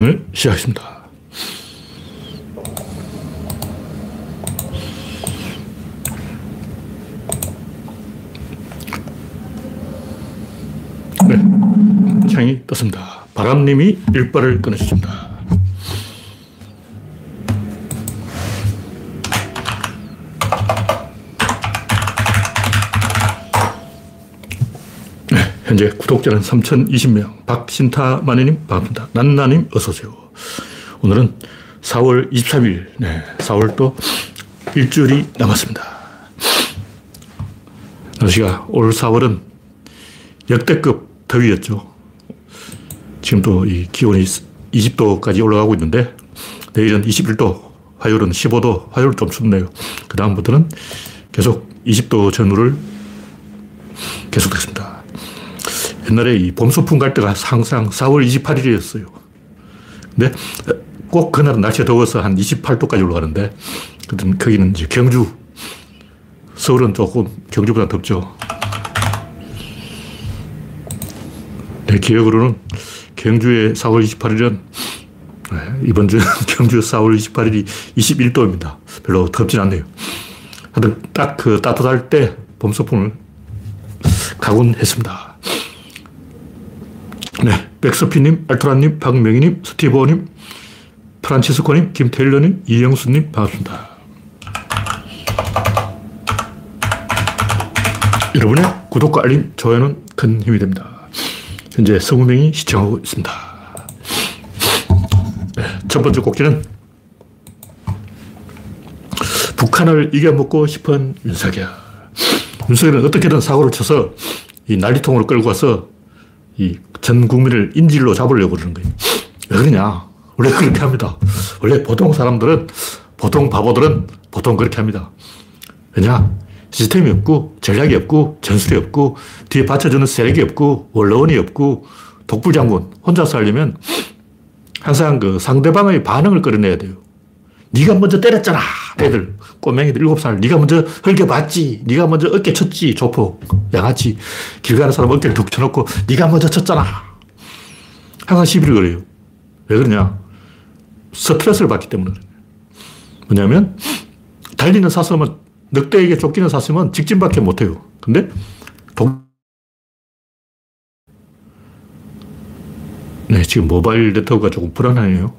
을 시작했습니다. 네, 창이 떴습니다. 바람님이 일발을 끊으셨습니다. 현재 구독자는 3,020명. 박신타 마니님 반갑습니다. 난나님 어서오세요. 오늘은 4월 23일. 네, 4월 또 일주일이 남았습니다. 날씨가 올 4월은 역대급 더위였죠. 지금 또이 기온이 20도까지 올라가고 있는데 내일은 21도, 화요일은 15도, 화요일 좀 춥네요. 그 다음부터는 계속 20도 전후를 계속됐습니다. 옛날에 이 봄소풍 갈 때가 항상 4월 28일이었어요. 근데 꼭 그날은 날씨가 더워서 한 28도까지 올라가는데, 거기는 이제 경주. 서울은 조금 경주보다 덥죠. 내 기억으로는 경주의 4월 28일은 이번 주 경주 4월 28일이 21도입니다. 별로 덥진 않네요. 하여튼 딱 그 따뜻할 때 봄소풍을 가곤 했습니다. 네. 백서피님, 알토라님, 박명희님, 스티브님, 프란치스코님, 김테일러님, 이영수님, 반갑습니다. 여러분의 구독과 알림, 좋아요는 큰 힘이 됩니다. 현재 20명이 시청하고 있습니다. 네, 첫 번째 꼭지는 북한을 이겨먹고 싶은 윤석열. 윤석열은 어떻게든 사고를 쳐서 이 난리통으로 끌고 와서 이 전 국민을 인질로 잡으려고 그러는 거예요. 왜 그러냐? 원래 그렇게 합니다. 원래 보통 사람들은, 보통 바보들은 보통 그렇게 합니다. 왜냐? 시스템이 없고, 전략이 없고, 전술이 없고, 뒤에 받쳐주는 세력이 없고, 원로원이 없고, 독불장군, 혼자서 하려면 항상 그 상대방의 반응을 끌어내야 돼요. 네가 먼저 때렸잖아. 애들, 꼬맹이들 일곱 살. 네가 먼저 헐겨봤지. 네가 먼저 어깨 쳤지. 조폭, 양아치. 길 가는 사람 어깨를 툭 쳐놓고 네가 먼저 쳤잖아. 항상 시비를 걸어요. 왜 그러냐? 스트레스를 받기 때문에. 뭐냐면 달리는 사슴은 늑대에게 쫓기는 사슴은 직진밖에 못해요. 근데 독... 네, 지금 모바일 네트워크가 조금 불안하네요.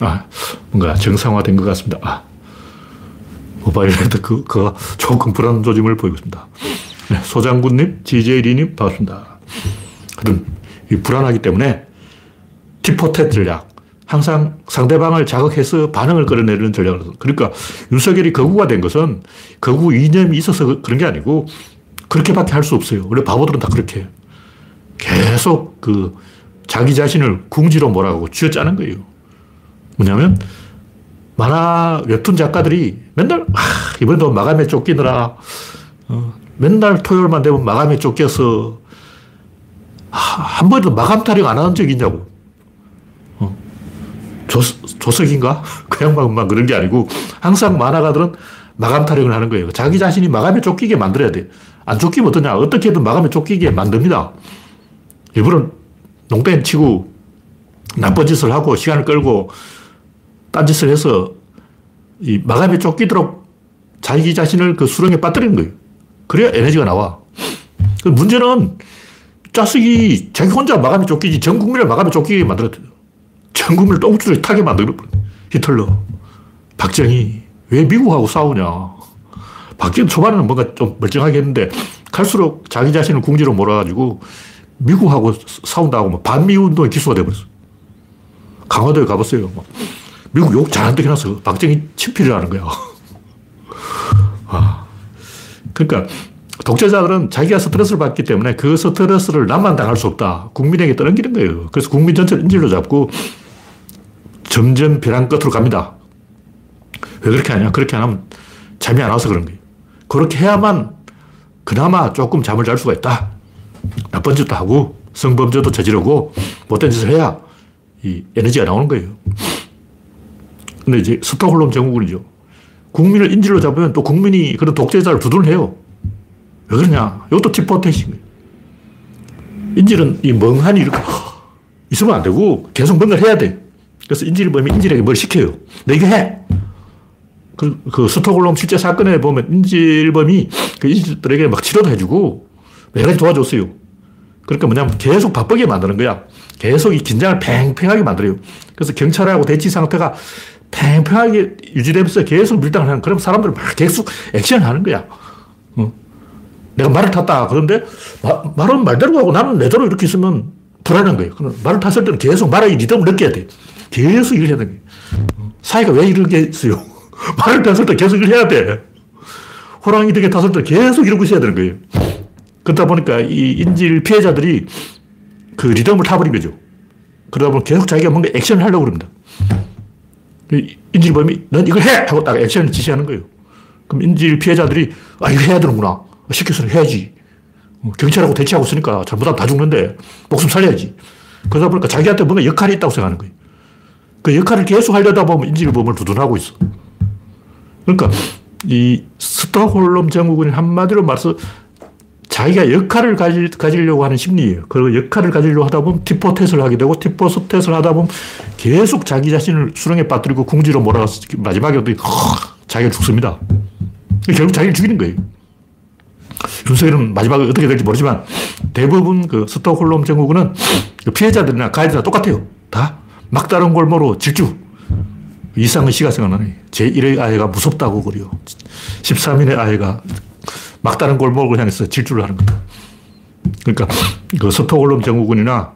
아, 뭔가 정상화된 것 같습니다. 아, 모바일 네트워크가 그, 조금 불안 조짐을 보이고 있습니다. 네, 소장군님, GJ리님, 반갑습니다. 하여튼, 이 불안하기 때문에 티포텟 전략. 항상 상대방을 자극해서 반응을 끌어내는 전략을. 그러니까 윤석열이 거구가 된 것은 거구 이념이 있어서 그런 게 아니고 그렇게밖에 할 수 없어요. 원래 바보들은 다 그렇게. 계속 그 자기 자신을 궁지로 몰아가고 쥐어짜는 거예요. 뭐냐면 만화 웹툰 작가들이 맨날 아, 이번에도 마감에 쫓기느라 어, 맨날 토요일만 되면 마감에 쫓겨서 아, 한 번도 마감 타령 안 하는 적이 있냐고. 어, 조, 조석인가? 그 양반만 그런 게 아니고 항상 만화가들은 마감 타령을 하는 거예요. 자기 자신이 마감에 쫓기게 만들어야 돼. 안 쫓기면 어떠냐? 어떻게든 마감에 쫓기게 만듭니다. 일부러 농땡 치고 나쁜 짓을 하고 시간을 끌고 딴짓을 해서 이 마감에 쫓기도록 자기 자신을 그 수렁에 빠뜨리는 거예요. 그래야 에너지가 나와. 그 문제는 짜식이 자기 혼자 마감에 쫓기지 전 국민을 마감에 쫓기게 만들었대요. 전 국민을 똥줄을 타게 만들어 히틀러. 박정희. 왜 미국하고 싸우냐. 박정희 초반에는 뭔가 좀 멀쩡하게 했는데 갈수록 자기 자신을 궁지로 몰아가지고 미국하고 싸운다고 뭐 반미 운동의 기수가 돼버렸어. 강화도에 가봤어요. 미국 욕 잘한테 해놨어. 박정희 친필을 하는 거야. 아. 그러니까 독재자들은 자기가 스트레스를 받기 때문에 그 스트레스를 남만 당할 수 없다. 국민에게 떠넘기는 거예요. 그래서 국민 전체를 인질로 잡고 점점 벼랑 끝으로 갑니다. 왜 그렇게 하냐? 그렇게 안 하면 잠이 안 와서 그런 거예요. 그렇게 해야만 그나마 조금 잠을 잘 수가 있다. 나쁜 짓도 하고 성범죄도 저지르고 못된 짓을 해야 이 에너지가 나오는 거예요. 근데 이제 스톡홀름 증후군이죠. 국민을 인질로 잡으면 또 국민이 그런 독재자를 두둔해요. 왜 그러냐? 이것도 티포테신 거예요. 인질은 이 멍하니 이렇게 있으면 안 되고 계속 뭔가를 해야 돼. 그래서 인질범이 인질에게 뭘 시켜요. 너 이거 해! 그, 그 스톡홀름 실제 사건에 보면 인질범이 그 인질들에게 막 치료도 해주고 여러 가지 도와줬어요. 그러니까 뭐냐면 계속 바쁘게 만드는 거야. 계속 이 긴장을 팽팽하게 만들어요. 그래서 경찰하고 대치 상태가 팽팽하게 유지되면서 계속 밀당을 하는 그럼 사람들은 막 계속 액션을 하는 거야. 어. 내가 말을 탔다. 그런데 마, 말은 말대로 하고 나는 내대로 이렇게 있으면 불안한 거예요. 그럼 말을 탔을 때는 계속 말의 리듬을 느껴야 돼. 계속 일을 해야 돼. 사회가 왜 이러겠어요? 말을 탔을 때 계속 일을 해야 돼. 호랑이 등에 탔을 때 계속 이러고 있어야 되는 거예요. 그러다 보니까 이 인질 피해자들이 그 리듬을 타버린 거죠. 그러다 보면 계속 자기가 뭔가 액션을 하려고 그럽니다. 인질범이 넌 이걸 해! 하고 딱 액션을 지시하는 거예요. 그럼 인질 피해자들이 아, 이거 해야 되는구나. 시켜서는 해야지. 어, 경찰하고 대치하고 있으니까 잘못하면 다 죽는데 목숨 살려야지. 그러다 보니까 자기한테 뭔가 역할이 있다고 생각하는 거예요. 그 역할을 계속 하려다 보면 인질범을 두둔하고 있어. 그러니까 이 스톡홀름 증후군이 한마디로 말해서 자기가 역할을 가지, 가지려고 하는 심리예요. 그리고 역할을 가지려고 하다 보면 티포 텟을 하게 되고 티포 텟을 하다 보면 계속 자기 자신을 수렁에 빠뜨리고 궁지로 몰아가서 마지막에 자기가 죽습니다. 결국 자기를 죽이는 거예요. 윤석열은 마지막에 어떻게 될지 모르지만 대부분 그 스톡홀름 증후군은 그 피해자들이나 가해자나 똑같아요. 다 막다른 골모로 질주. 이상은 씨가 생각나네. 제1의 아이가 무섭다고 그래요. 13인의 아이가 막다른 골목을 향해서 질주를 하는 거다. 그러니까 그 스톡홀름 증후군이나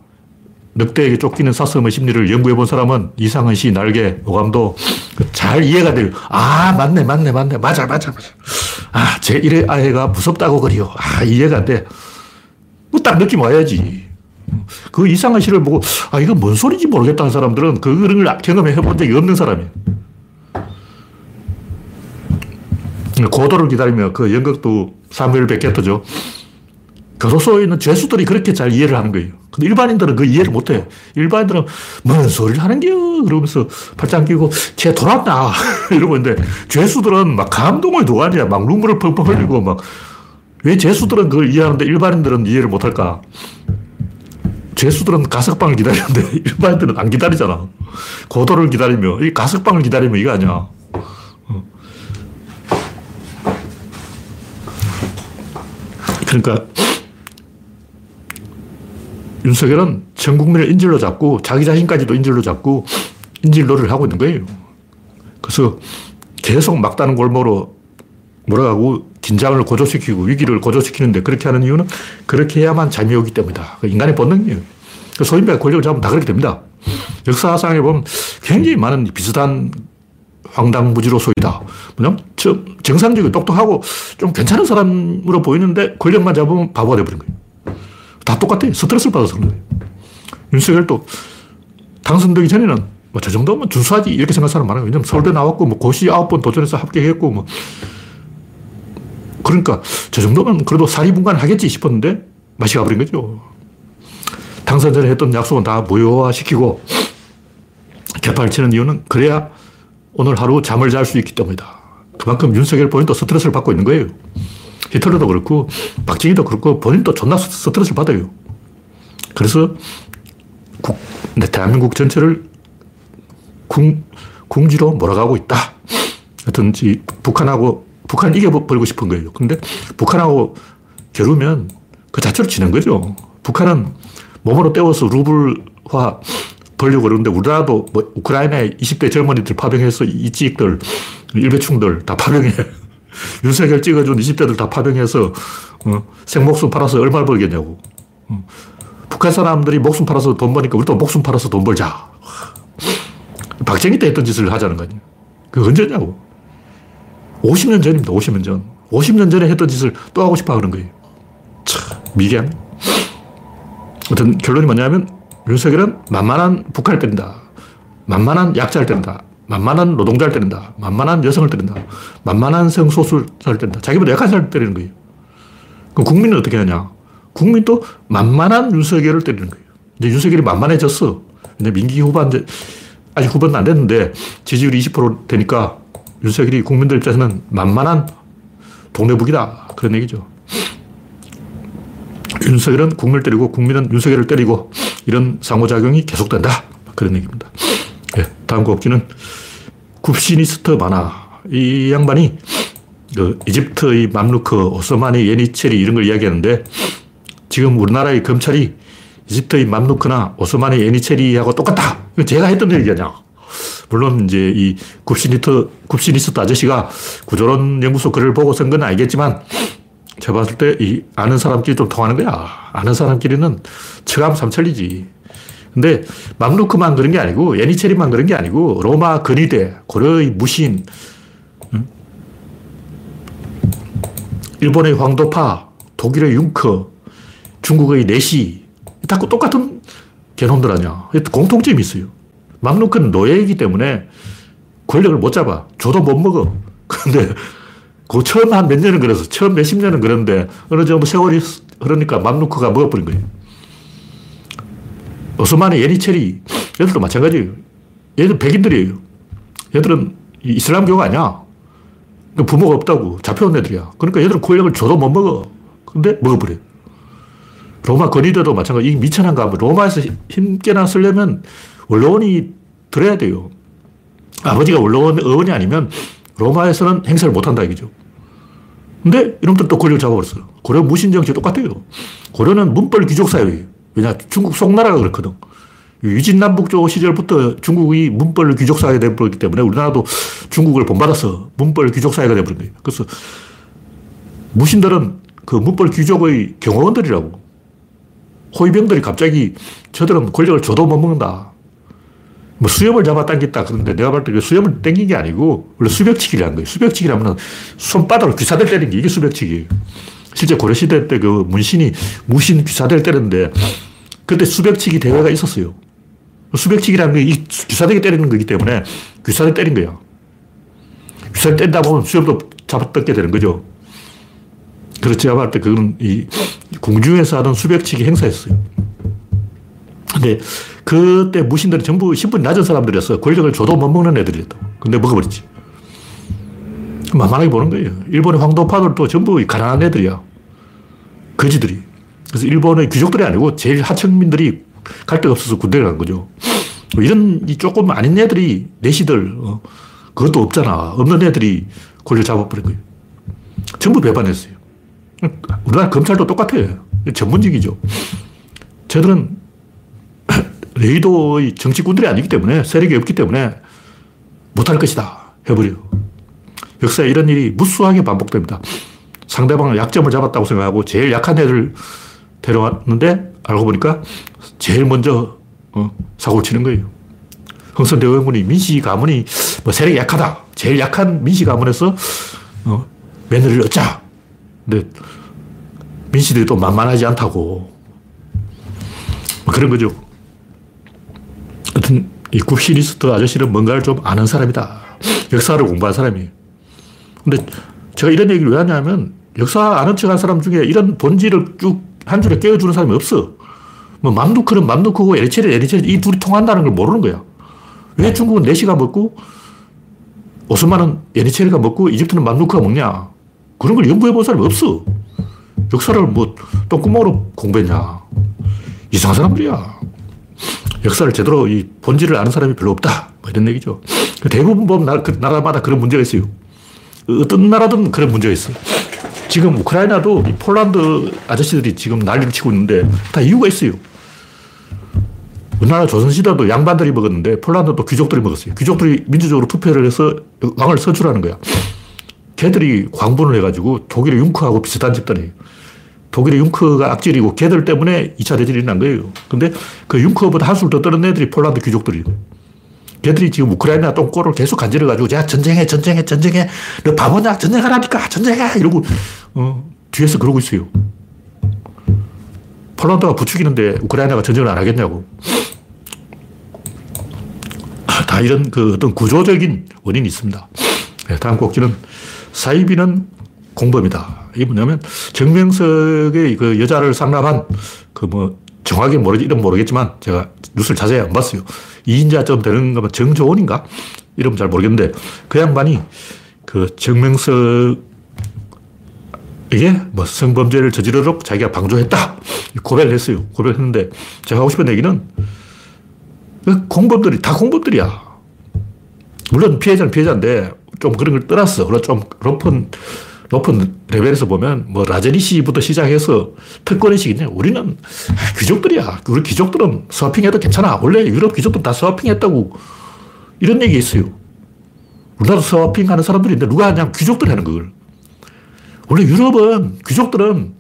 늑대에게 쫓기는 사슴의 심리를 연구해 본 사람은 이상은 씨, 날개, 오감도 잘 이해가 돼요. 아, 맞네, 맞네, 맞네. 맞아, 맞아, 맞아. 아, 제 1의 아이가 무섭다고 그래요. 아, 이해가 돼. 뭐딱 느낌 와야지. 그 이상한 시를 보고, 아, 이건 뭔 소리인지 모르겠다는 사람들은 그런 걸 경험해 본 적이 없는 사람이에요. 고도를 기다리며 그 연극도 사무엘 베케트죠. 교도소에 있는 죄수들이 그렇게 잘 이해를 하는 거예요. 근데 일반인들은 그 이해를 못 해. 일반인들은 뭔 소리를 하는겨? 그러면서 팔짱 끼고 쟤 돌았나? 이러고 있는데 죄수들은 막 감동의 도가니야. 막 눈물을 펑펑 흘리고 막 왜 죄수들은 그걸 이해하는데 일반인들은 이해를 못 할까? 죄수들은 가석방을 기다리는데 일반인들은 안 기다리잖아. 고도를 기다리며 이 가석방을 기다리며 이거 아니야. 그러니까 윤석열은 전 국민을 인질로 잡고 자기 자신까지도 인질로 잡고 인질놀이를 하고 있는 거예요. 그래서 계속 막다른 골목으로 몰아가고 긴장을 고조시키고 위기를 고조시키는데 그렇게 하는 이유는 그렇게 해야만 잠이 오기 때문이다. 그 인간의 본능이에요. 그 소인배가 권력을 잡으면 다 그렇게 됩니다. 역사상에 보면 굉장히 많은 비슷한 황당무지로 소이다. 뭐냐면 정상적이고 똑똑하고 좀 괜찮은 사람으로 보이는데 권력만 잡으면 바보가 돼버린 거예요. 다 똑같아. 스트레스를 받아서 그런 거예요. 윤석열도 당선되기 전에는 뭐 저 정도면 준수하지 이렇게 생각하는 사람 많아요. 왜냐면 서울대 나왔고 뭐 고시 아홉 번 도전해서 합격했고 뭐 그러니까 저 정도면 그래도 사리분간 하겠지 싶었는데 맛이 가버린 거죠. 당선 전에 했던 약속은 다 무효화시키고 개판을 치는 이유는 그래야 오늘 하루 잠을 잘 수 있기 때문이다. 그만큼 윤석열 본인도 스트레스를 받고 있는 거예요. 히틀러도 그렇고 박정희도 그렇고 본인도 존나 스트레스를 받아요. 그래서 국, 네, 대한민국 전체를 궁, 궁지로 몰아가고 있다. 하여튼 북한하고 북한 이겨버리고 싶은 거예요. 근데 북한하고 겨루면 그 자체로 지는 거죠. 북한은 몸으로 때워서 루블화 벌려고 그러는데 우리나라도 뭐 우크라이나에 20대 젊은이들 파병해서 이찍들, 일배충들 다 파병해. 윤석열 찍어준 20대들 다 파병해서 어, 생목숨 팔아서 얼마 벌겠냐고. 어. 북한 사람들이 목숨 팔아서 돈 버니까 우리도 목숨 팔아서 돈 벌자. 박정희 때 했던 짓을 하자는 거 아니에요. 그 언제냐고. 50년 전입니다. 50년 전. 50년 전에 했던 짓을 또 하고 싶어 하는 거예요. 참, 미개함. 어떤 결론이 뭐냐면 윤석열은 만만한 북한을 때린다. 만만한 약자를 때린다. 만만한 노동자를 때린다. 만만한 여성을 때린다. 만만한 성소수자를 때린다. 자기보다 약한 사람을 때리는 거예요. 그럼 국민은 어떻게 하냐? 국민도 만만한 윤석열을 때리는 거예요. 이제 윤석열이 만만해졌어. 이제 민기 후반, 아직 후반도 안 됐는데 지지율이 20% 되니까 윤석열이 국민들 입장에서는 만만한 동네북이다. 그런 얘기죠. 윤석열은 국민을 때리고 국민은 윤석열을 때리고 이런 상호작용이 계속된다. 그런 얘기입니다. 예. 다음 곡지는 굽시니스트 만화. 이 양반이 그 이집트의 맘루크, 오스만의 예니체리 이런 걸 이야기하는데 지금 우리나라의 검찰이 이집트의 맘루크나 오스만의 예니체리하고 똑같다. 이거 제가 했던 얘기냐. 물론 이제 이 굽시니트, 굽시니스트 아저씨가 구조론 연구소 글을 보고 쓴 건 알겠지만 제가 봤을 때 이 아는 사람끼리 좀 통하는 거야. 아는 사람끼리는 처감 삼천리지. 근데 맘루크만 그런 게 아니고 예니체리만 그런 게 아니고 로마 근위대, 고려의 무신, 일본의 황도파, 독일의 융커, 중국의 내시 다 똑같은 개놈들 아니야. 공통점이 있어요. 맘루크는 노예이기 때문에 권력을 못 잡아. 줘도 못 먹어. 근데 그 처음 한 몇 년은 그래서 처음 몇십 년은 그런데 어느 정도 세월이 흐르니까 맘루크가 먹어버린 거예요. 오스만의 예니체리 얘들도 마찬가지예요. 얘들 백인들이에요. 얘들은 이슬람교가 아니야. 부모가 없다고 잡혀온 애들이야. 그러니까 얘들은 권력을 줘도 못 먹어. 근데 먹어버려. 로마 건의대도 마찬가지. 이 미천한 거 로마에서 힘께나 쓰려면 원로원이 들어야 돼요. 아버지가 원로원 의원이 아니면 로마에서는 행사를 못 한다 이거죠. 근데 이놈들 또 권력을 잡아버렸어. 고려 무신정치 똑같아요. 고려는 문벌 귀족 사회예요. 왜냐, 중국 송나라가 그렇거든. 유진남북조 시절부터 중국이 문벌 귀족 사회가 되어버렸기 때문에 우리나라도 중국을 본받아서 문벌 귀족 사회가 되어버린 거예요. 그래서 무신들은 그 문벌 귀족의 경호원들이라고. 호위병들이 갑자기 저들은 권력을 줘도 못 먹는다. 뭐 수염을 잡아 당겼다. 그런데 내가 볼때 그 수염을 당긴 게 아니고 원래 수벽치기를 거예요. 수벽치기라면 손바닥을 귀사들 때리는 게 이게 수벽치기예요. 실제 고려시대 때 그 문신이 무신 귀사대를 때렸는데 그때 수벽치기 대회가 있었어요. 수벽치기라는 게 이 귀사대기 때리는 거기 때문에 귀사대 때린 거야. 귀사대 때리다 보면 수염도 잡아뜯게 되는 거죠. 그래서 제가 봤을 때 그건 이 궁중에서 하던 수벽치기 행사였어요. 근데 그때 무신들이 전부 신분이 낮은 사람들이었어. 권력을 줘도 못 먹는 애들이었다. 근데 먹어버렸지. 만만하게 보는 거예요. 일본의 황도파들도 전부 가난한 애들이야. 거지들이. 그래서 일본의 귀족들이 아니고 제일 하층민들이 갈 데가 없어서 군대를 간 거죠. 뭐 이런 조금 아닌 애들이 내시들 어, 그것도 없잖아. 없는 애들이 권력 잡아버린 거예요. 전부 배반했어요. 우리나라 검찰도 똑같아요. 전문직이죠. 저들은 레이도의 정치꾼들이 아니기 때문에 세력이 없기 때문에 못할 것이다 해버려. 역사에 이런 일이 무수하게 반복됩니다. 상대방을 약점을 잡았다고 생각하고 제일 약한 애를 데려왔는데 알고 보니까 제일 먼저 어, 사고를 치는 거예요. 흥선대원군이 민씨 가문이 뭐 세력이 약하다. 제일 약한 민씨 가문에서 어, 며느리를 얻자. 근데 민씨들이 또 만만하지 않다고. 뭐 그런 거죠. 하여튼 이 굽시리스트 아저씨는 뭔가를 좀 아는 사람이다. 역사를 공부한 사람이에요. 근데 제가 이런 얘기를 왜 하냐면 역사 아는 척한 사람 중에 이런 본질을 쭉 한 줄에 꿰어주는 사람이 없어. 뭐 맘루크는 맘루크고 예니체리 예니체리 이 둘이 통한다는 걸 모르는 거야. 왜 중국은 내시가 먹고 오스만은 예니체리가 먹고 이집트는 맘루크가 먹냐. 그런 걸 연구해 본 사람이 없어. 역사를 뭐 똥구멍으로 공부했냐. 이상한 사람들이야. 역사를 제대로 이 본질을 아는 사람이 별로 없다. 뭐 이런 얘기죠. 대부분 보면 나라, 그 나라마다 그런 문제가 있어요. 어떤 나라든 그런 문제가 있어. 지금 우크라이나도 폴란드 아저씨들이 지금 난리를 치고 있는데 다 이유가 있어요. 우리나라 조선시대도 양반들이 먹었는데 폴란드도 귀족들이 먹었어요. 귀족들이 민주적으로 투표를 해서 왕을 선출하는 거야. 걔들이 광분을 해가지고 독일의 융크하고 비슷한 집단이에요. 독일의 융크가 악질이고 걔들 때문에 2차 대전이 일어난 거예요. 근데 그 융크보다 한술 더 떠는 애들이 폴란드 귀족들이에요. 걔들이 지금 우크라이나 똥꼬를 계속 간지러가지고, 야, 전쟁해, 전쟁해, 전쟁해. 너 바보냐? 전쟁하라니까, 전쟁해! 이러고, 어, 뒤에서 그러고 있어요. 폴란드가 부추기는데 우크라이나가 전쟁을 안 하겠냐고. 다 이런 그 어떤 구조적인 원인이 있습니다. 네, 다음 곡지는 사이비는 공범이다. 이게 뭐냐면 정명석의 그 여자를 상납한 그 뭐 정확히 모르지, 이름 모르겠지만 제가 뉴스를 자세히 안 봤어요. 2인자쯤 되는 거면 정조원인가? 이름 잘 모르겠는데 그 양반이 그 정명석에게 뭐 성범죄를 저지르도록 자기가 방조했다. 고백을 했어요. 고백을 했는데 제가 하고 싶은 얘기는 그 공범들이 다 공범들이야. 물론 피해자는 피해자인데 좀 그런 걸 떠났어. 그리고 좀 높은, 높은 레벨에서 보면 뭐 라제니시부터 시작해서 특권의식이냐. 우리는 귀족들이야. 우리 귀족들은 서핑해도 괜찮아. 원래 유럽 귀족들 다 서핑했다고 이런 얘기 있어요. 우리나라 서핑하는 사람들이 있는데 누가 하냐 귀족들이 하는 걸. 원래 유럽은 귀족들은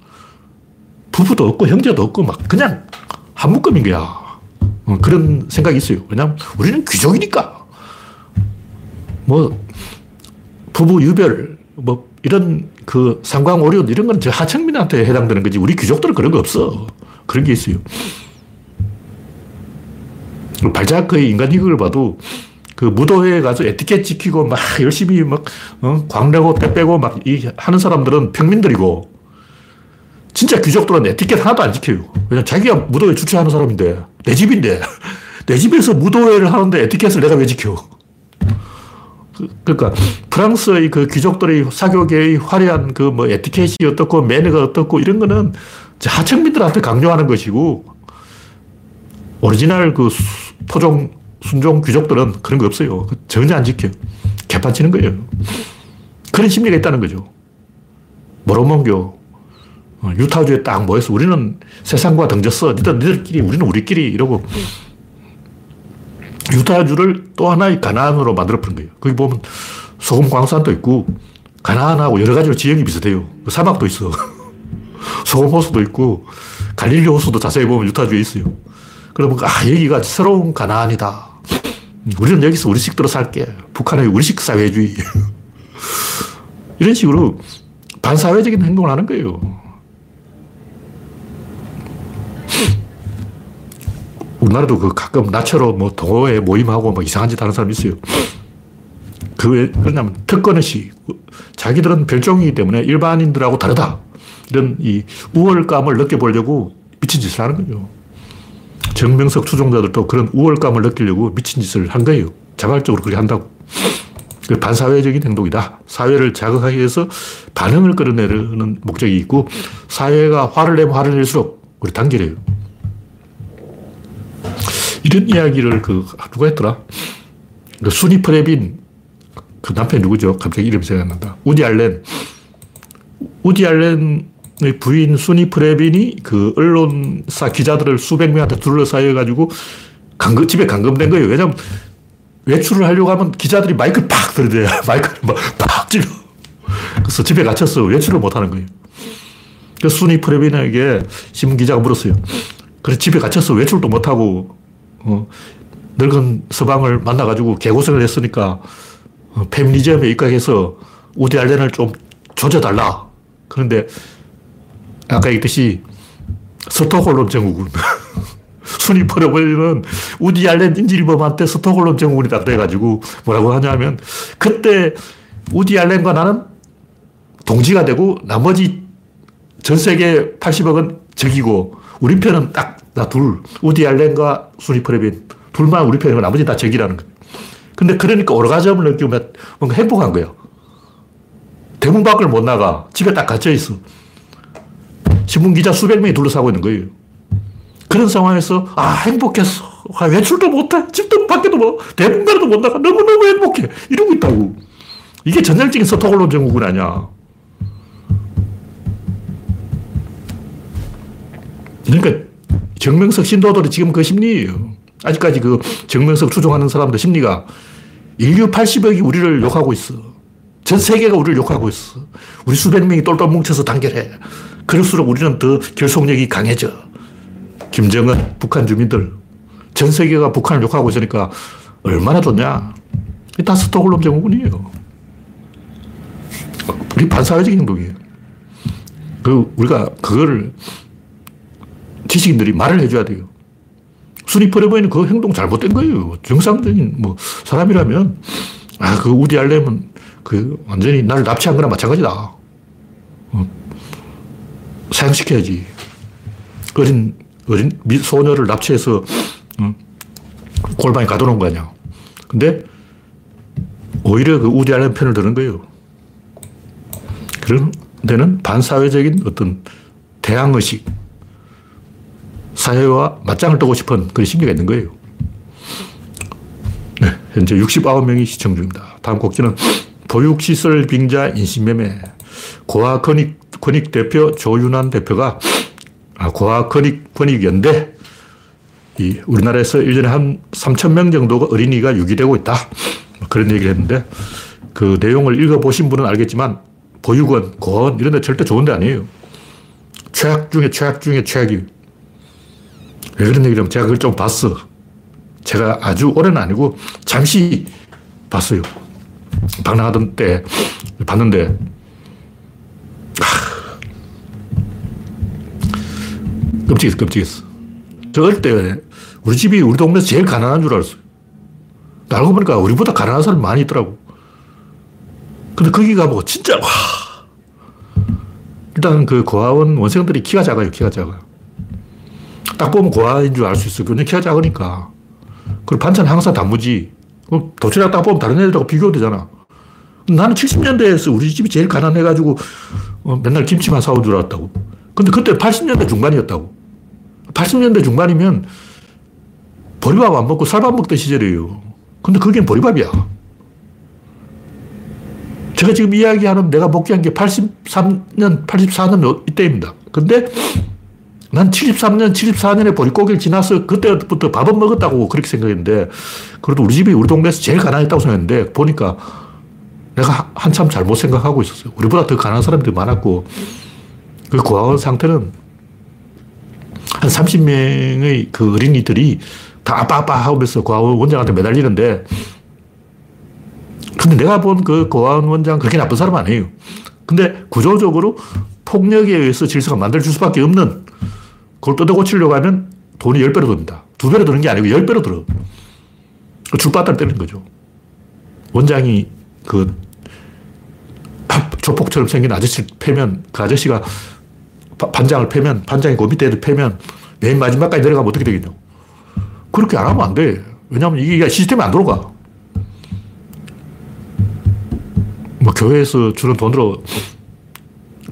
부부도 없고 형제도 없고 막 그냥 한 묶음인 거야. 어, 그런 생각이 있어요. 왜냐면 우리는 귀족이니까. 뭐, 부부 유별, 뭐, 이런 그 상광 오륜 이런 건 하청민한테 해당되는 거지. 우리 귀족들은 그런 거 없어. 그런 게 있어요. 발자크의 인간이익을 봐도 그 무도회에 가서 에티켓 지키고 막 열심히 막, 어, 광내고 때 빼고 막 이, 하는 사람들은 평민들이고 진짜 귀족들은 에티켓 하나도 안 지켜요. 왜냐 자기가 무도회 주최하는 사람인데 내 집인데 내 집에서 무도회를 하는데 에티켓을 내가 왜 지켜? 그, 그러니까 프랑스의 그 귀족들의 사교계의 화려한 그 뭐 에티켓이 어떻고 매너가 어떻고 이런 거는 하층민들한테 강요하는 것이고 오리지널 그 토종 순종 귀족들은 그런 거 없어요. 전혀 안 지켜. 개판 치는 거예요. 그런 심리가 있다는 거죠. 모르몬교, 어, 유타주에 딱 모여서 우리는 세상과 등졌어. 니들, 니들끼리, 우리는 우리끼리 이러고 유타주를 또 하나의 가나안으로 만들어버린 거예요. 거기 보면 소금 광산도 있고 가나안하고 여러 가지로 지형이 비슷해요. 사막도 있어. 소금 호수도 있고 갈릴리 호수도 자세히 보면 유타주에 있어요. 그러면 아 여기가 새로운 가나안이다. 우리는 여기서 우리식대로 살게. 북한의 우리식 사회주의. 이런 식으로 반사회적인 행동을 하는 거예요. 우리나라도 그 가끔 나처럼 뭐 동호회 모임하고 뭐 이상한 짓 하는 사람 있어요. 그왜 그러냐면 특권의식. 자기들은 별종이기 때문에 일반인들하고 다르다. 이런 이 우월감을 느껴보려고 미친 짓을 하는 거죠. 정명석 추종자들도 그런 우월감을 느끼려고 미친 짓을 한 거예요. 자발적으로 그렇게 한다고. 그 반사회적인 행동이다. 사회를 자극하기 위해서 반응을 끌어내려는 목적이 있고, 사회가 화를 내면 화를 낼수록 우리 단결해요. 이런 이야기를 그, 누가 했더라? 그 수니 프레빈, 그 남편이 누구죠? 갑자기 이름이 생각난다. 우디 알렌. 우디 알렌의 부인 수니 프레빈이 그 언론사 기자들을 수백 명한테 둘러싸여가지고 감금, 집에 감금된 거예요. 왜냐면 외출을 하려고 하면 기자들이 마이크를 팍 들이대요. 마이크를 막팍 찔러. 그래서 집에 갇혔어. 외출을 못 하는 거예요. 그 수니 프레빈에게 신문 기자가 물었어요. 그래 집에 갇혔어. 외출도 못 하고 어, 늙은 서방을 만나가지고 개고생을 했으니까 어, 페미니즘에 입각해서 우디 알렌을 좀 조져달라. 그런데 아까 얘기했듯이 스톡홀름 증후군. 순위 퍼려버리는 우디 알렌 인질범한테 스톡홀름 증후군이 딱 돼가지고 뭐라고 하냐면 그때 우디 알렌과 나는 동지가 되고 나머지 전 세계 80억은 적이고 우리 편은 딱 나 둘, 우디 알렌과 수니 프레빈 둘만 우리 편이고 나머지 다 적이라는 거예요. 근데 그러니까 오르가즘을 느끼면 뭔가 행복한 거예요. 대문 밖을 못 나가. 집에 딱 갇혀 있어. 신문 기자 수백 명이 둘러싸고 있는 거예요. 그런 상황에서 아 행복했어. 아, 외출도 못해. 집도 밖에도 뭐 대문가도 못 나가. 너무너무 행복해. 이러고 있다고. 이게 전형적인 스톡홀름 증후군 아니야. 그러니까 정명석 신도들이 지금 그 심리예요. 아직까지 그 정명석 추종하는 사람들 심리가 인류 80억이 우리를 욕하고 있어. 전 세계가 우리를 욕하고 있어. 우리 수백 명이 똘똘 뭉쳐서 단결해. 그럴수록 우리는 더 결속력이 강해져. 김정은, 북한 주민들. 전 세계가 북한을 욕하고 있으니까 얼마나 좋냐. 다 스톡홀름 증후군이에요. 우리 반사회적 행동이에요. 그, 우리가 그거를 지식인들이 말을 해줘야 돼요. 순위 퍼레버에는 그 행동 잘못된 거예요. 정상적인 뭐 사람이라면 아, 그 우디 알렘은 그 완전히 나를 납치한 거나 마찬가지다. 어. 사형시켜야지. 어린, 어린 소녀를 납치해서 어, 골방에 가둬놓은 거 아니야. 근데 오히려 그 우디 알렘 편을 드는 거예요. 그런 데는 반사회적인 어떤 대항의식, 사회와 맞짱을 뜨고 싶은 그런 심리가 있는 거예요. 네. 현재 69명이 시청 중입니다. 다음 곡지는 보육시설 빙자 인신매매. 고아 권익, 권익 대표 조윤환 대표가 아, 고아 권익, 권익연대 이 우리나라에서 1년에 한 3천 명 정도가 어린이가 유기되고 있다. 뭐 그런 얘기를 했는데 그 내용을 읽어보신 분은 알겠지만 보육원, 고원 이런 데 절대 좋은 데 아니에요. 최악 중에 최악 중에 최악이. 왜 그런 얘기를 하면 제가 그걸 좀 봤어. 제가 아주 오래는 아니고 잠시 봤어요. 방랑하던 때 봤는데 끔찍했어, 끔찍했어. 저 어릴 때 우리 집이 우리 동네에서 제일 가난한 줄 알았어요. 알고 보니까 우리보다 가난한 사람이 많이 있더라고. 근데 거기 가보고 진짜, 와. 일단 그 고아원 원생들이 키가 작아요, 키가 작아요. 딱 보면 고아인 줄 알 수 있어. 근데 키가 작으니까. 그리고 반찬 항상 단무지. 도시락 딱 보면 다른 애들하고 비교가 되잖아. 나는 70년대에서 우리 집이 제일 가난해가지고 어, 맨날 김치만 사온 줄 알았다고. 근데 그때 80년대 중반이었다고. 80년대 중반이면 보리밥 안 먹고 쌀밥 먹던 시절이에요. 근데 그게 보리밥이야. 제가 지금 이야기하는 내가 복귀한 게 83년, 84년 이때입니다. 근데 난 73년, 74년에 보릿고기를 지나서 그때부터 밥은 먹었다고 그렇게 생각했는데, 그래도 우리 집이 우리 동네에서 제일 가난했다고 생각했는데, 보니까 내가 한참 잘못 생각하고 있었어요. 우리보다 더 가난한 사람들이 많았고, 그 고아원 상태는 한 30명의 그 어린이들이 다 아빠 아빠 하면서 고아원 원장한테 매달리는데, 근데 내가 본 그 고아원 원장 그렇게 나쁜 사람 아니에요. 근데 구조적으로 폭력에 의해서 질서가 만들어질 수밖에 없는 그걸 뜯어 고치려고 하면 돈이 10배로 듭니다. 2배로 드는 게 아니고 10배로 들어. 줄바닥 때리는 거죠. 원장이 그 조폭처럼 생긴 아저씨를 패면 그 아저씨가 반장을 패면 반장이 그 밑에 애들 패면 맨 마지막까지 내려가면 어떻게 되겠냐고. 그렇게 안 하면 안 돼. 왜냐하면 이게 시스템이 안 돌아가. 뭐 교회에서 주는 돈으로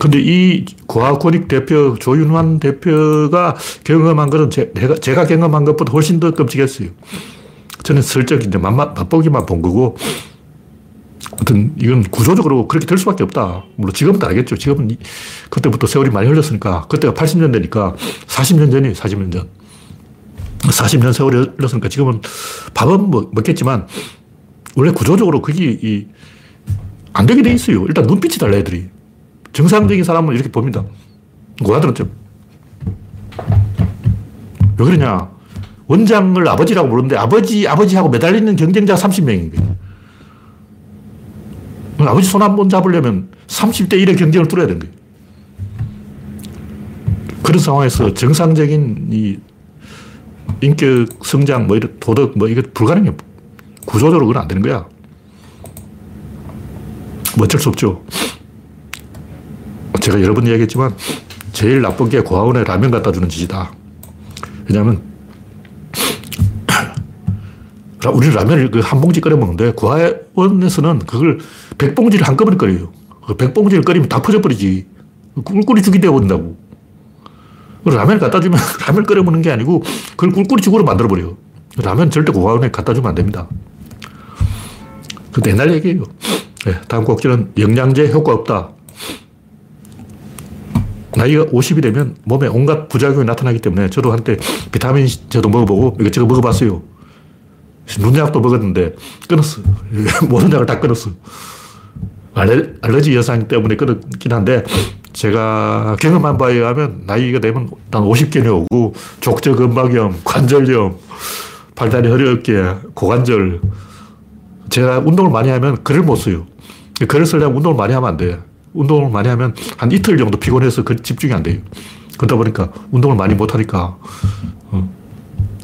근데 이 고아권익 대표 조윤환 대표가 경험한 것은 제, 가 제가 경험한 것보다 훨씬 더 끔찍했어요. 저는 슬쩍 이제 맛보기만 본 거고, 아무튼 이건 구조적으로 그렇게 될 수밖에 없다. 물론 지금은 알겠죠. 지금은 그때부터 세월이 많이 흘렀으니까, 그때가 80년대니까 40년 전이에요, 40년 전. 40년 세월이 흘렀으니까 지금은 밥은 뭐 먹겠지만, 원래 구조적으로 그게 이, 안 되게 돼 있어요. 일단 눈빛이 달라, 애들이. 정상적인 사람은 이렇게 봅니다. 고아들은 좀. 왜 그러냐. 원장을 아버지라고 부르는데 아버지, 아버지하고 매달리는 경쟁자 30명인 거예요. 아버지 손 한 번 잡으려면 30대 1의 경쟁을 뚫어야 되는 거예요. 그런 상황에서 정상적인 이 인격 성장, 뭐 이런 도덕, 뭐 이거 불가능해. 구조적으로 그건 안 되는 거야. 뭐 어쩔 수 없죠. 제가 여러 번 이야기했지만 제일 나쁜 게 고아원에 라면 갖다 주는 짓이다. 왜냐하면 우리는 라면을 그 한 봉지 끓여 먹는데 고아원에서는 그걸 백 봉지를 한꺼번에 끓여요. 그백 봉지를 끓이면 다 퍼져버리지. 꿀꿀이 죽이 되어버린다고. 라면을 갖다 주면 라면 끓여 먹는 게 아니고 그걸 꿀꿀이 죽으로 만들어버려요. 라면 절대 고아원에 갖다 주면 안 됩니다. 그 옛날 얘기예요. 네, 다음 곡지는 영양제 효과 없다. 나이가 50이 되면 몸에 온갖 부작용이 나타나기 때문에 저도 한때 비타민 저도 먹어보고 이것저것 먹어봤어요. 눈약도 먹었는데 끊었어. 모든 약을 다 끊었어. 알레, 알러지 현상 때문에 끊었긴 한데 제가 경험한 바에 의하면 나이가 되면 난 50견이 오고 족저근막염, 관절염, 발다리 허리 어깨, 고관절 제가 운동을 많이 하면 글을 못 써요. 글을 쓰려면 운동을 많이 하면 안 돼. 운동을 많이 하면 한 이틀 정도 피곤해서 그 집중이 안 돼요. 그러다 보니까 운동을 많이 못 하니까 어,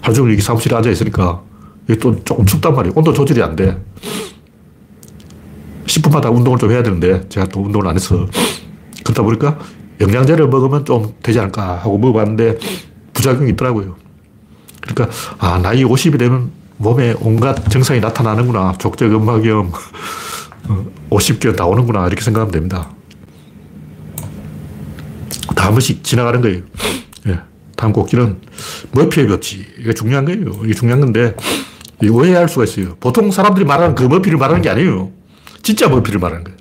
하루 종일 여기 사무실에 앉아 있으니까 이게 또 조금 춥단 말이에요. 온도 조절이 안 돼. 10분마다 운동을 좀 해야 되는데 제가 또 운동을 안 해서 그러다 보니까 영양제를 먹으면 좀 되지 않을까 하고 먹어봤는데 부작용이 있더라고요. 그러니까 아 나이 50이 되면 몸에 온갖 증상이 나타나는구나. 족저근막염, 50개 어, 나오는구나. 이렇게 생각하면 됩니다. 다 한 번씩 지나가는 거예요. 예. 다음 곡지는 머피의 법칙. 이게 중요한 거예요. 이게 중요한 건데, 오해할 수가 있어요. 보통 사람들이 말하는 그 머피를 말하는 게 아니에요. 진짜 머피를 말하는 거예요.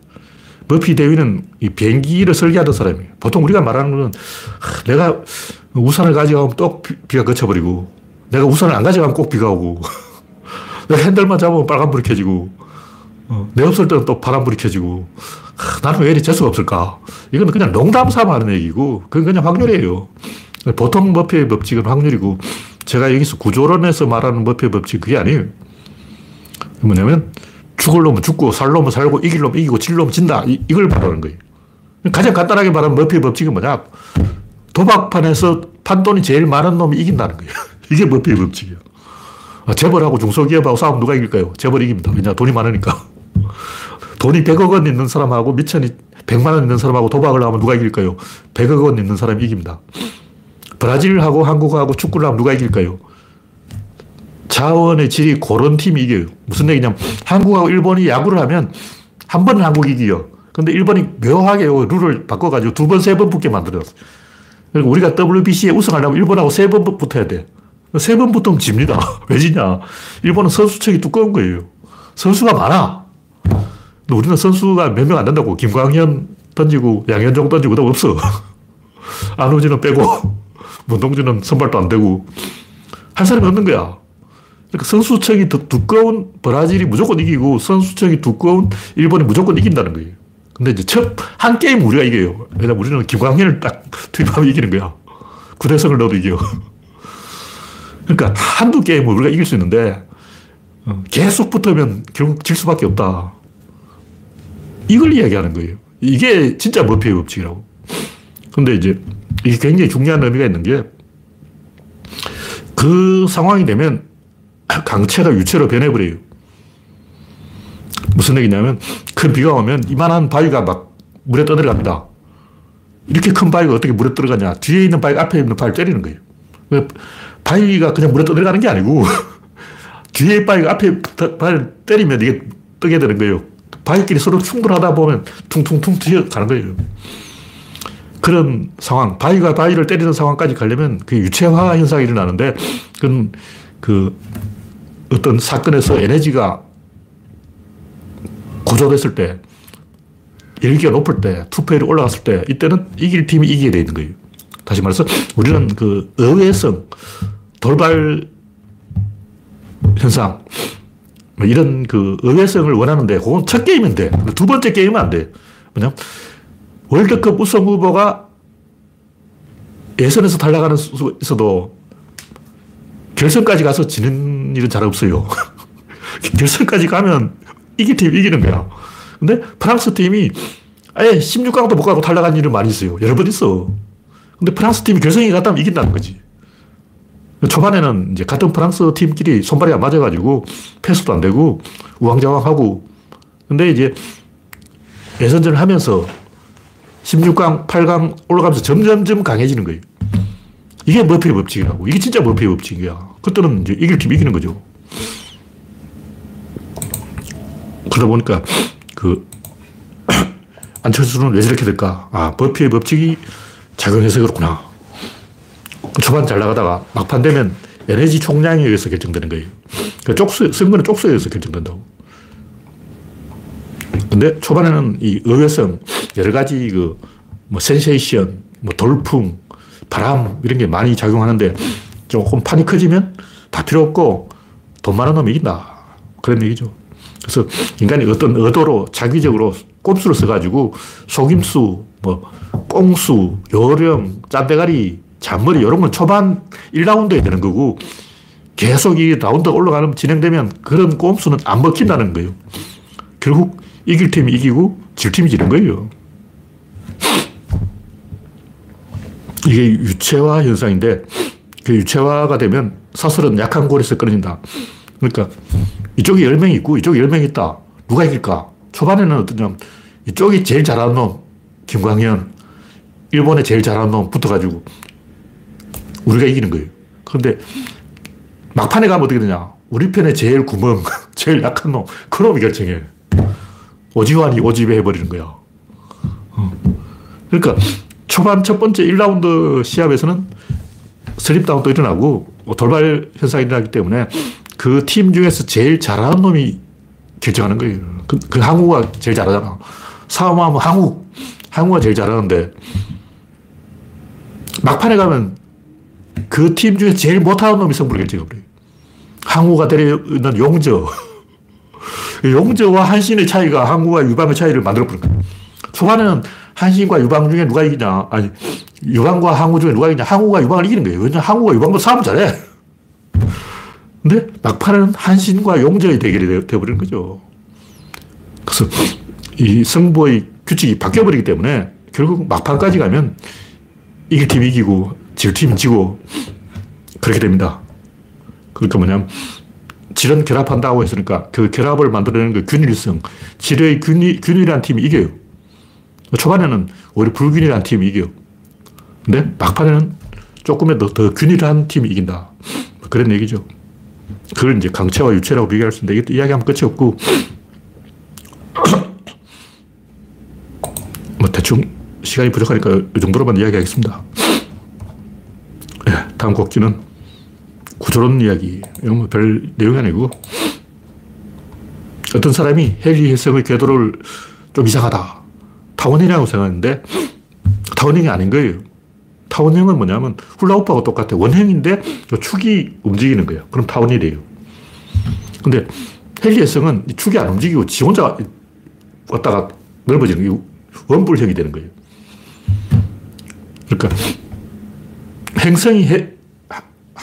머피 대위는 이 비행기를 설계하던 사람이에요. 보통 우리가 말하는 거는 내가 우산을 가져가면 또 비가 그쳐버리고 내가 우산을 안 가져가면 꼭 비가 오고 내가 핸들만 잡으면 빨간불이 켜지고 어, 내 없을 때는 또 파란불이 켜지고 나는 왜 이리 재수가 없을까? 이건 그냥 농담 삼아 하는 얘기고 그건 그냥 확률이에요. 보통 머피의 법칙은 확률이고 제가 여기서 구조론에서 말하는 머피의 법칙 그게 아니에요. 뭐냐면 죽을 놈은 죽고 살 놈은 살고 이길 놈은 이기고 질 놈은 진다. 이, 걸 말하는 거예요. 가장 간단하게 말하면 머피의 법칙은 뭐냐? 도박판에서 판돈이 제일 많은 놈이 이긴다는 거예요. 이게 머피의 법칙이에요. 아, 재벌하고 중소기업하고 싸우면 누가 이길까요? 재벌이 이깁니다. 왜냐? 돈이 많으니까. 돈이 100억 원 있는 사람하고 미천이 100만 원 있는 사람하고 도박을 하면 누가 이길까요? 100억 원 있는 사람이 이깁니다. 브라질하고 한국하고 축구를 하면 누가 이길까요? 자원의 질이 고른 팀이 이겨요. 무슨 얘기냐면 한국하고 일본이 야구를 하면 한 번은 한국이 이겨요. 근데 일본이 묘하게 룰을 바꿔가지고 두 번, 세 번 붙게 만들었어. 그리고 우리가 WBC에 우승하려면 일본하고 세 번 붙어야 돼. 세 번 붙으면 집니다. 왜 지냐? 일본은 선수층이 두꺼운 거예요. 선수가 많아. 우리는 선수가 몇 명 안 된다고. 김광현 던지고 양현종 던지고 도 없어. 안우진은 빼고 문동준은 선발도 안 되고 할 사람이 없는 거야. 그러니까 선수층이 더 두꺼운 브라질이 무조건 이기고 선수층이 두꺼운 일본이 무조건 이긴다는 거예요. 근데 이제 첫 한 게임 우리가 이겨요. 왜냐면 우리는 김광현을 딱 투입하면 이기는 거야. 구대성을 넣어도 이겨. 그러니까 한두 게임을 우리가 이길 수 있는데 어, 계속 붙으면 결국 질 수밖에 없다. 이걸 이야기하는 거예요. 이게 진짜 머피의 법칙이라고. 근데 이제 이게 굉장히 중요한 의미가 있는 게 그 상황이 되면 강체가 유체로 변해버려요. 무슨 얘기냐면 큰 비가 오면 이만한 바위가 막 물에 떠들어갑니다. 이렇게 큰 바위가 어떻게 물에 들어가냐. 뒤에 있는 바위, 앞에 있는 바위를 때리는 거예요. 바위가 그냥 물에 떠들어가는 게 아니고 뒤에 바위가 앞에 바위를 때리면 이게 뜨게 되는 거예요. 바위끼리 서로 충분하다 보면 퉁퉁퉁 튀어가는 거예요. 그런 상황, 바위가 바위를 때리는 상황까지 가려면 그 유체화 현상이 일어나는데, 그건 그 어떤 사건에서 에너지가 구조됐을 때, 열기가 높을 때, 투표율이 올라갔을 때, 이때는 이길 팀이 이기게 되 있는 거예요. 다시 말해서 우리는 그 의외성, 돌발 현상, 뭐 이런 그 의외성을 원하는데, 그건 첫 게임은 돼. 두 번째 게임은 안 돼. 뭐냐 월드컵 우승 후보가 예선에서 탈락하는 수 있어도 결선까지 가서 지는 일은 잘 없어요. 결선까지 가면 이기 팀 이기는 거야. 근데 프랑스 팀이 아예 16강도 못 가고 탈락한 일은 많이 있어요. 여러 번 있어. 근데 프랑스 팀이 결승에 갔다면 이긴다는 거지. 초반에는 이제 같은 프랑스 팀끼리 손발이 안 맞아가지고 패스도 안 되고 우왕좌왕하고 근데 이제 예선전을 하면서 16강, 8강 올라가면서 점점점 강해지는 거예요. 이게 머피의 법칙이라고. 이게 진짜 머피의 법칙이야. 그때는 이제 이길 팀 이기는 거죠. 그러다 보니까 그 안철수는 왜 저렇게 될까? 아, 머피의 법칙이 작용해서 그렇구나. 초반 잘 나가다가 막판 되면 에너지 총량에 의해서 결정되는 거예요. 그 쪽수, 선거는 쪽수에 의해서 결정된다고. 근데 초반에는 이 의외성, 여러 가지 그, 뭐, 센세이션, 뭐, 돌풍, 바람, 이런 게 많이 작용하는데 조금 판이 커지면 다 필요 없고 돈 많은 놈이 이긴다. 그런 얘기죠. 그래서 인간이 어떤 의도로 자기적으로 꼼수를 써가지고 속임수, 뭐, 꽁수, 요령, 짠대가리, 잔머리, 이런 건 초반 1라운드에 되는 거고 계속 이 라운드 올라가면 진행되면 그런 꼼수는 안 먹힌다는 거예요. 결국 이길 팀이 이기고 질 팀이 지는 거예요. 이게 유체화 현상인데 그 유체화가 되면 사슬은 약한 골에서 끊어진다. 그러니까 이쪽이 10명이 있고 이쪽이 10명이 있다. 누가 이길까? 초반에는 어떠냐 이쪽이 제일 잘하는 놈, 김광현, 일본에 제일 잘하는 놈 붙어가지고 우리가 이기는 거예요. 그런데 막판에 가면 어떻게 되냐? 우리 편에 제일 구멍, 제일 약한 놈, 그 놈이 결정해. 오지환이 오집에 해버리는 거야. 어. 그러니까 초반 첫 번째 1라운드 시합에서는 슬립다운도 일어나고 뭐 돌발 현상이 일어나기 때문에 그 팀 중에서 제일 잘하는 놈이 결정하는 거예요. 그, 그 항우가 제일 잘하잖아. 싸움하면 항우. 항우가 제일 잘하는데 막판에 가면 그 팀 중에 제일 못하는 놈이 승부를 결정해버려요. 항우가 데려있는 용저. 용저와 한신의 차이가 항우와 유방의 차이를 만들어버린 거예요. 초반에는 한신과 유방 중에 누가 이기냐. 아니, 유방과 항우 중에 누가 이기냐. 항우가 유방을 이기는 거예요. 왜냐면 항우가 유방도 싸움 잘해. 근데 막판에는 한신과 용저의 대결이 되어버리는 거죠. 그래서 이 승부의 규칙이 바뀌어버리기 때문에 결국 막판까지 가면 이길 팀이 이기고 질 팀이 지고 그렇게 됩니다. 그러니까 뭐냐면 질은 결합한다고 했으니까 그 결합을 만들어내는 그 균일성. 질의 균일, 균일한 팀이 이겨요. 초반에는 오히려 불균일한 팀이 이겨요. 근데 막판에는 조금더 더 균일한 팀이 이긴다. 그런 얘기죠. 그걸 이제 강체와 유체라고 비교할 수 있는데 이게 이야기하면 끝이 없고 뭐 대충 시간이 부족하니까 이 정도로만 이야기하겠습니다. 네, 다음 곡지는 구조론 이야기. 이건 뭐 별 내용이 아니고 어떤 사람이 헨리 헬성의 궤도를 좀 이상하다. 타원형이라고 생각했는데 타원형이 아닌 거예요. 타원형은 뭐냐면 훌라후프하고 똑같아. 원형인데 축이 움직이는 거예요. 그럼 타원이래요. 근데 헨리 헬성은 축이 안 움직이고 지 혼자 왔다가 넓어지는 게 원뿔형이 되는 거예요. 그러니까 행성이 해,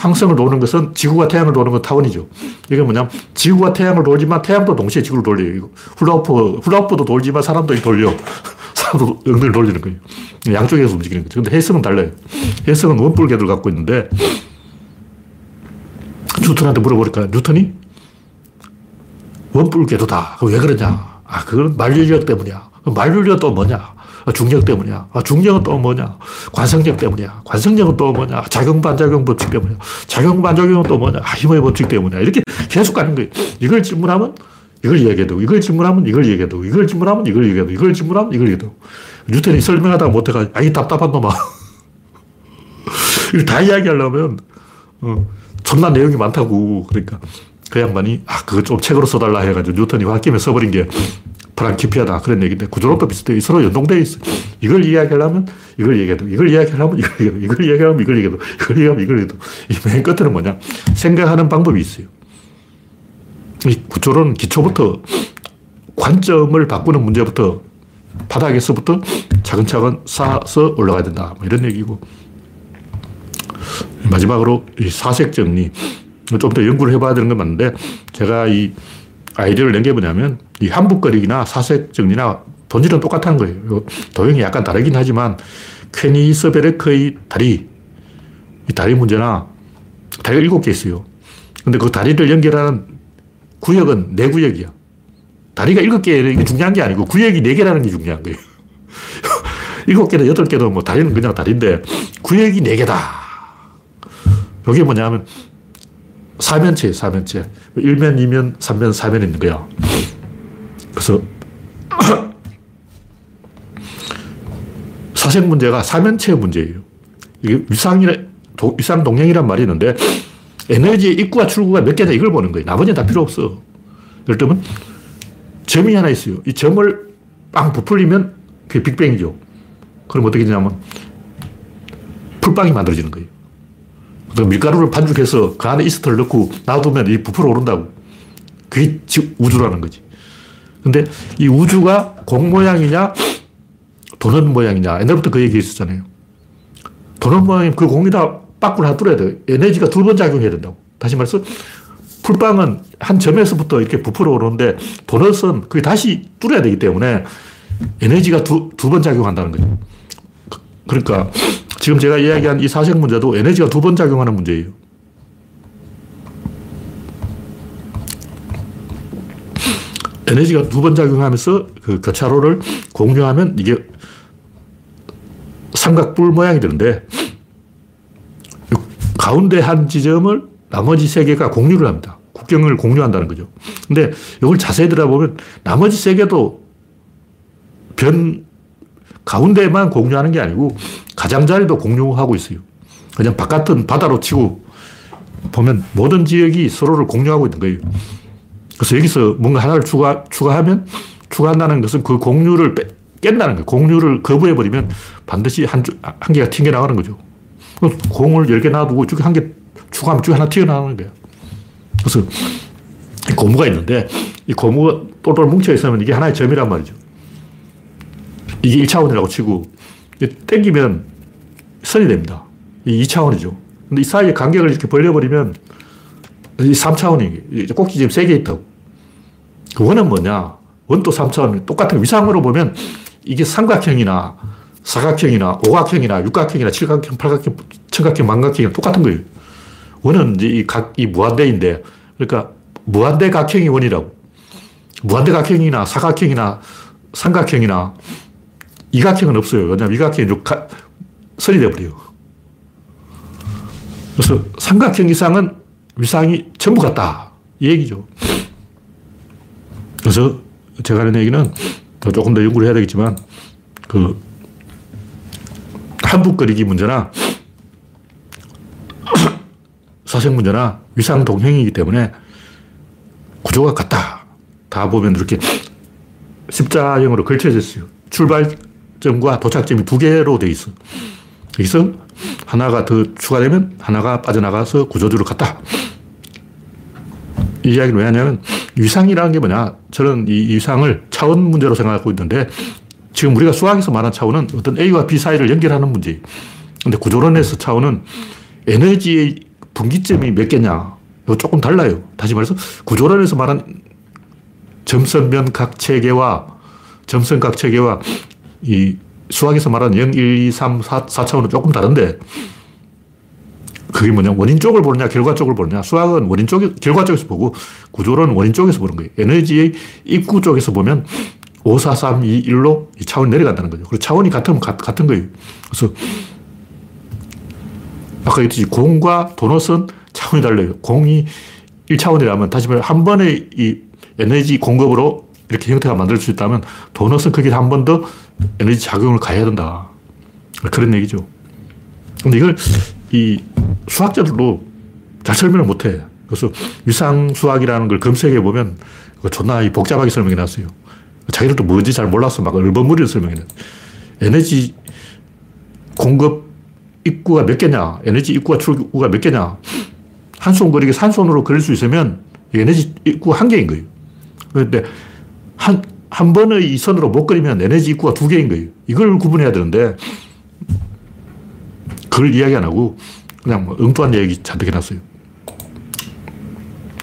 항성을 도는 것은 지구가 태양을 도는 건 타원이죠. 이게 뭐냐면 지구가 태양을 돌지만 태양도 동시에 지구를 돌려요. 훌라후프, 훌라후프도 돌지만 사람도 돌려. 사람도 엉덩이를 돌리는 거예요. 양쪽에서 움직이는 거죠. 근데 해성은 달라요. 해성은 원뿔 궤도를 갖고 있는데 뉴턴한테 물어보니까 뉴턴이 원뿔 궤도다. 왜 그러냐? 아, 그건 만류력 때문이야. 만류력 또 뭐냐? 아, 중력 때문이야. 아, 중력은 또 뭐냐? 관성력 때문이야. 관성력은 또 뭐냐? 작용-반작용 법칙 때문이야. 작용-반작용은 또 뭐냐? 아, 힘의 법칙 때문이야. 이렇게 계속 가는 거예요. 이걸 질문하면 이걸 얘기해도, 이걸 질문하면 이걸 얘기해도, 이걸 질문하면 이걸 얘기해도, 이걸 질문하면 이걸 얘기해도. 뉴턴이 설명하다가 못해가 아이, 답답한 놈아. 이걸 다 이야기하려면, 어, 존나 내용이 많다고. 그러니까 그 양반이, 아, 그거 좀 책으로 써달라 해가지고 뉴턴이 홧김에 써버린 게 불안키피하다. 그런 얘기인데 구조론도 비슷해요. 서로 연동되어 있어. 이걸 이야기하려면 이걸 얘기해도, 이걸 이야기하려면 이걸 얘기해도, 이걸 이야기하면 이걸 얘기해도, 이걸 얘기하면 이걸 얘기해도. 이맨 끝에는 뭐냐? 생각하는 방법이 있어요. 이 구조론은 기초부터 관점을 바꾸는 문제부터 바닥에서부터 차근차근 쌓아서 올라가야 된다. 뭐 이런 얘기고. 마지막으로 이 사색 정리. 좀 더 연구를 해봐야 되는 건 맞는데 제가 이 아이디어를 낸 게 뭐냐면 이 한북거리기나 사색 정리나 본질은 똑같다는 거예요. 도형이 약간 다르긴 하지만 퀘니스베르크의 다리, 이 다리 문제나 다리가 일곱 개 있어요. 근데 그 다리를 연결하는 구역은 네 구역이야. 다리가 일곱 개, 게 중요한 게 아니고 구역이 네 개라는 게 중요한 거예요. 일곱 개든 여덟 개든 뭐 다리는 그냥 다리인데 구역이 네 개다. 이게 뭐냐면 사면체, 사면체. 1면, 2면, 3면, 4면 있는 거야. 그래서 사색 문제가 사면체 문제예요. 이게 위상이라, 위상 동행이란 말이 있는데 에너지의 입구와 출구가 몇 개다 이걸 보는 거예요. 나머지는 다 필요 없어. 예를 들면 점이 하나 있어요. 이 점을 빵 부풀리면 그게 빅뱅이죠. 그럼 어떻게 되냐면 풀빵이 만들어지는 거예요. 밀가루를 반죽해서 그 안에 이스트를 넣고 놔두면 이 부풀어 오른다고. 그게 우주라는 거지. 근데 이 우주가 공 모양이냐, 도넛 모양이냐. 옛날부터 그 얘기 있었잖아요. 도넛 모양이면 그 공에다 빠꾸를 하나 뚫어야 돼 에너지가 두 번 작용해야 된다고. 다시 말해서 풀빵은 한 점에서부터 이렇게 부풀어 오르는데 도넛은 그게 다시 뚫어야 되기 때문에 에너지가 두, 두 번 작용한다는 거죠. 그러니까 지금 제가 이야기한 이 사색 문제도 에너지가 두 번 작용하는 문제예요. 에너지가 두 번 작용하면서 그 교차로를 공유하면 이게 삼각뿔 모양이 되는데 가운데 한 지점을 나머지 세 개가 공유를 합니다. 국경을 공유한다는 거죠. 근데 이걸 자세히 들어보면 나머지 세 개도 변 가운데만 공유하는 게 아니고 가장자리도 공유하고 있어요. 그냥 바깥은 바다로 치고 보면 모든 지역이 서로를 공유하고 있는 거예요. 그래서 여기서 뭔가 하나를 추가, 추가하면 추가한다는 것은 그 공유를 빼, 깬다는 거예요. 공유를 거부해버리면 반드시 한, 한 개가 튕겨나가는 거죠. 공을 10개 놔두고 쭉한개 추가하면 쭉 하나 튀어나오는 거예요. 그래서 고무가 있는데 이 고무가 똘똘 뭉쳐있으면 이게 하나의 점이란 말이죠. 이게 1차원이라고 치고 땡기면 선이 됩니다. 이 2차원이죠. 근데 이 사이에 간격을 이렇게 벌려버리면 이 3차원이 꼭지점 3개 있다고. 그 원은 뭐냐? 원도 3차원 똑같은 위상으로 보면 이게 삼각형이나 사각형이나 오각형이나 육각형이나 칠각형, 팔각형, 천각형, 만각형이 똑같은 거예요. 원은 이제 이 각, 이 무한대인데, 그러니까 무한대 각형이 원이라고. 무한대 각형이나 사각형이나 삼각형이나 이각형은 없어요. 왜냐하면 이각형이 가, 선이 돼버려요. 그래서 삼각형 이상은 위상이 전부 같다. 이 얘기죠. 그래서 제가 하는 얘기는 조금 더 연구를 해야 되겠지만, 그, 한북거리기 문제나 사생 문제나 위상 동형이기 때문에 구조가 같다. 다 보면 이렇게 십자형으로 걸쳐져 있어요. 출발점과 도착점이 두 개로 되어 있어. 여기서 하나가 더 추가되면 하나가 빠져나가서 구조주로 같다. 이 이야기를 왜 하냐면 위상이라는 게 뭐냐. 저는 이 위상을 차원 문제로 생각하고 있는데 지금 우리가 수학에서 말하는 차원은 어떤 A와 B 사이를 연결하는 문제. 근데 구조론에서 차원은 에너지의 분기점이 몇 개냐. 이거 조금 달라요. 다시 말해서 구조론에서 말한 점선면 각 체계와 점선 각 체계와 이 수학에서 말하는 0, 1, 2, 3, 4, 4차원은 조금 다른데 그게 뭐냐. 원인 쪽을 보느냐, 결과 쪽을 보느냐. 수학은 원인 쪽, 결과 쪽에서 보고 구조론은 원인 쪽에서 보는 거예요. 에너지의 입구 쪽에서 보면 5, 4, 3, 2, 1로 차원이 내려간다는 거죠. 그리고 차원이 같으면 가, 같은 거예요. 그래서 아까 얘기했듯이 공과 도넛은 차원이 달라요. 공이 1차원이라면 다시 말해 한 번의 이 에너지 공급으로 이렇게 형태가 만들 수 있다면 도넛은 거기에 한번 더 에너지 작용을 가해야 된다. 그런 얘기죠. 근데 이걸 이 수학자들도 잘 설명을 못 해. 그래서 위상수학이라는 걸 검색해 보면 존나 복잡하게 설명해 놨어요. 자기들도 뭔지 잘 몰라서 막 얼버무리를 설명해 놨어요. 에너지 공급 입구가 몇 개냐, 에너지 입구와 출구가 몇 개냐. 한 손 그리기 산손으로 그릴 수 있으면 에너지 입구 한 개인 거예요. 그런데 한, 한 번의 이 선으로 못 그리면 에너지 입구가 두 개인 거예요. 이걸 구분해야 되는데 그걸 이야기 안 하고 그냥 뭐 엉뚱한 얘기 잔뜩 해놨어요.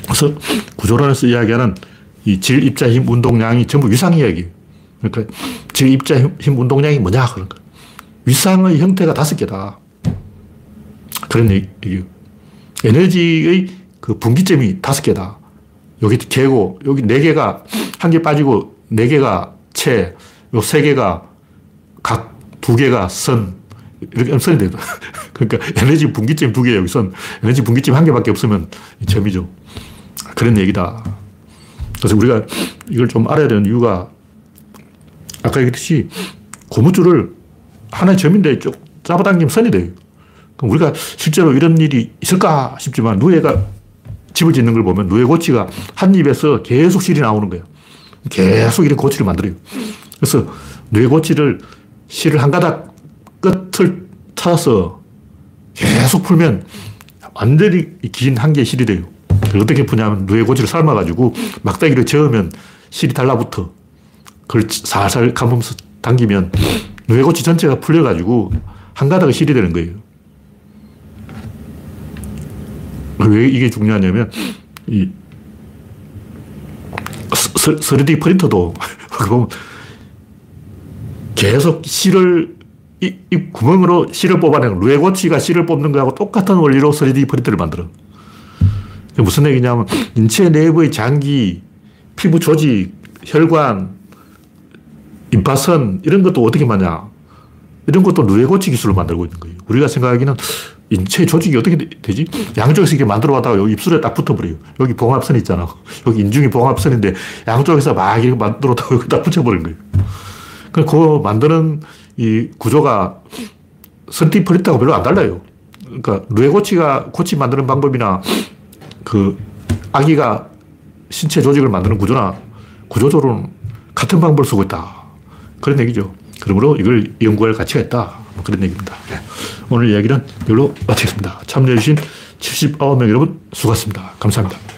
그래서 구조론에서 이야기하는 이 질, 입자, 힘, 운동량이 전부 위상 이야기. 그러니까 질, 입자, 힘, 운동량이 뭐냐 그런 거. 위상의 형태가 다섯 개다. 그런 얘기. 에너지의 그 분기점이 다섯 개다. 여기 개고, 여기 네 개가 한 개 빠지고 네 개가 채, 요 세 개가 각 두 개가 선, 이렇게 선이 돼요. 그러니까 에너지 분기점 두 개예요, 선. 에너지 분기점 한 개밖에 없으면 점이죠. 그런 얘기다. 그래서 우리가 이걸 좀 알아야 되는 이유가 아까 얘기했듯이 고무줄을 하나의 점인데 쭉 잡아당기면 선이 돼요. 그럼 우리가 실제로 이런 일이 있을까 싶지만 누에가 집을 짓는 걸 보면 누에 고치가 한 입에서 계속 실이 나오는 거예요. 계속 이런 고치를 만들어요. 그래서 누에 고치를 실을 한 가닥 끝을 찾아서 계속 풀면 완전히 긴 한 개의 실이 돼요. 어떻게 푸냐면 누에 고치를 삶아가지고 막대기를 저으면 실이 달라붙어. 그걸 살살 감으면서 당기면 누에 고치 전체가 풀려가지고 한 가닥의 실이 되는 거예요. 왜 이게 중요하냐면, 이 3D 프린터도 계속 실을 이, 이, 구멍으로 실을 뽑아내는 루에고치가 실을 뽑는 거하고 똑같은 원리로 3D 프린터를 만들어. 무슨 얘기냐면 인체 내부의 장기, 피부 조직, 혈관, 임파선 이런 것도 어떻게 마냐. 이런 것도 루에고치 기술을 만들고 있는 거예요. 우리가 생각하기는 인체 조직이 어떻게 되지? 양쪽에서 이렇게 만들어 왔다가 여기 입술에 딱 붙어버려요. 여기 봉합선 있잖아. 여기 인중이 봉합선인데 양쪽에서 막 이렇게 만들었다고 여기다 붙여버린 거예요. 그 만드는 이 구조가 선티 프린터하고 별로 안 달라요. 그러니까 뇌고치가 고치 만드는 방법이나 그 아기가 신체 조직을 만드는 구조나 구조적으로는 같은 방법을 쓰고 있다. 그런 얘기죠. 그러므로 이걸 연구할 가치가 있다. 뭐 그런 얘기입니다. 네. 오늘 이야기는 이걸로 마치겠습니다. 참여해주신 79명 여러분 수고하셨습니다. 감사합니다.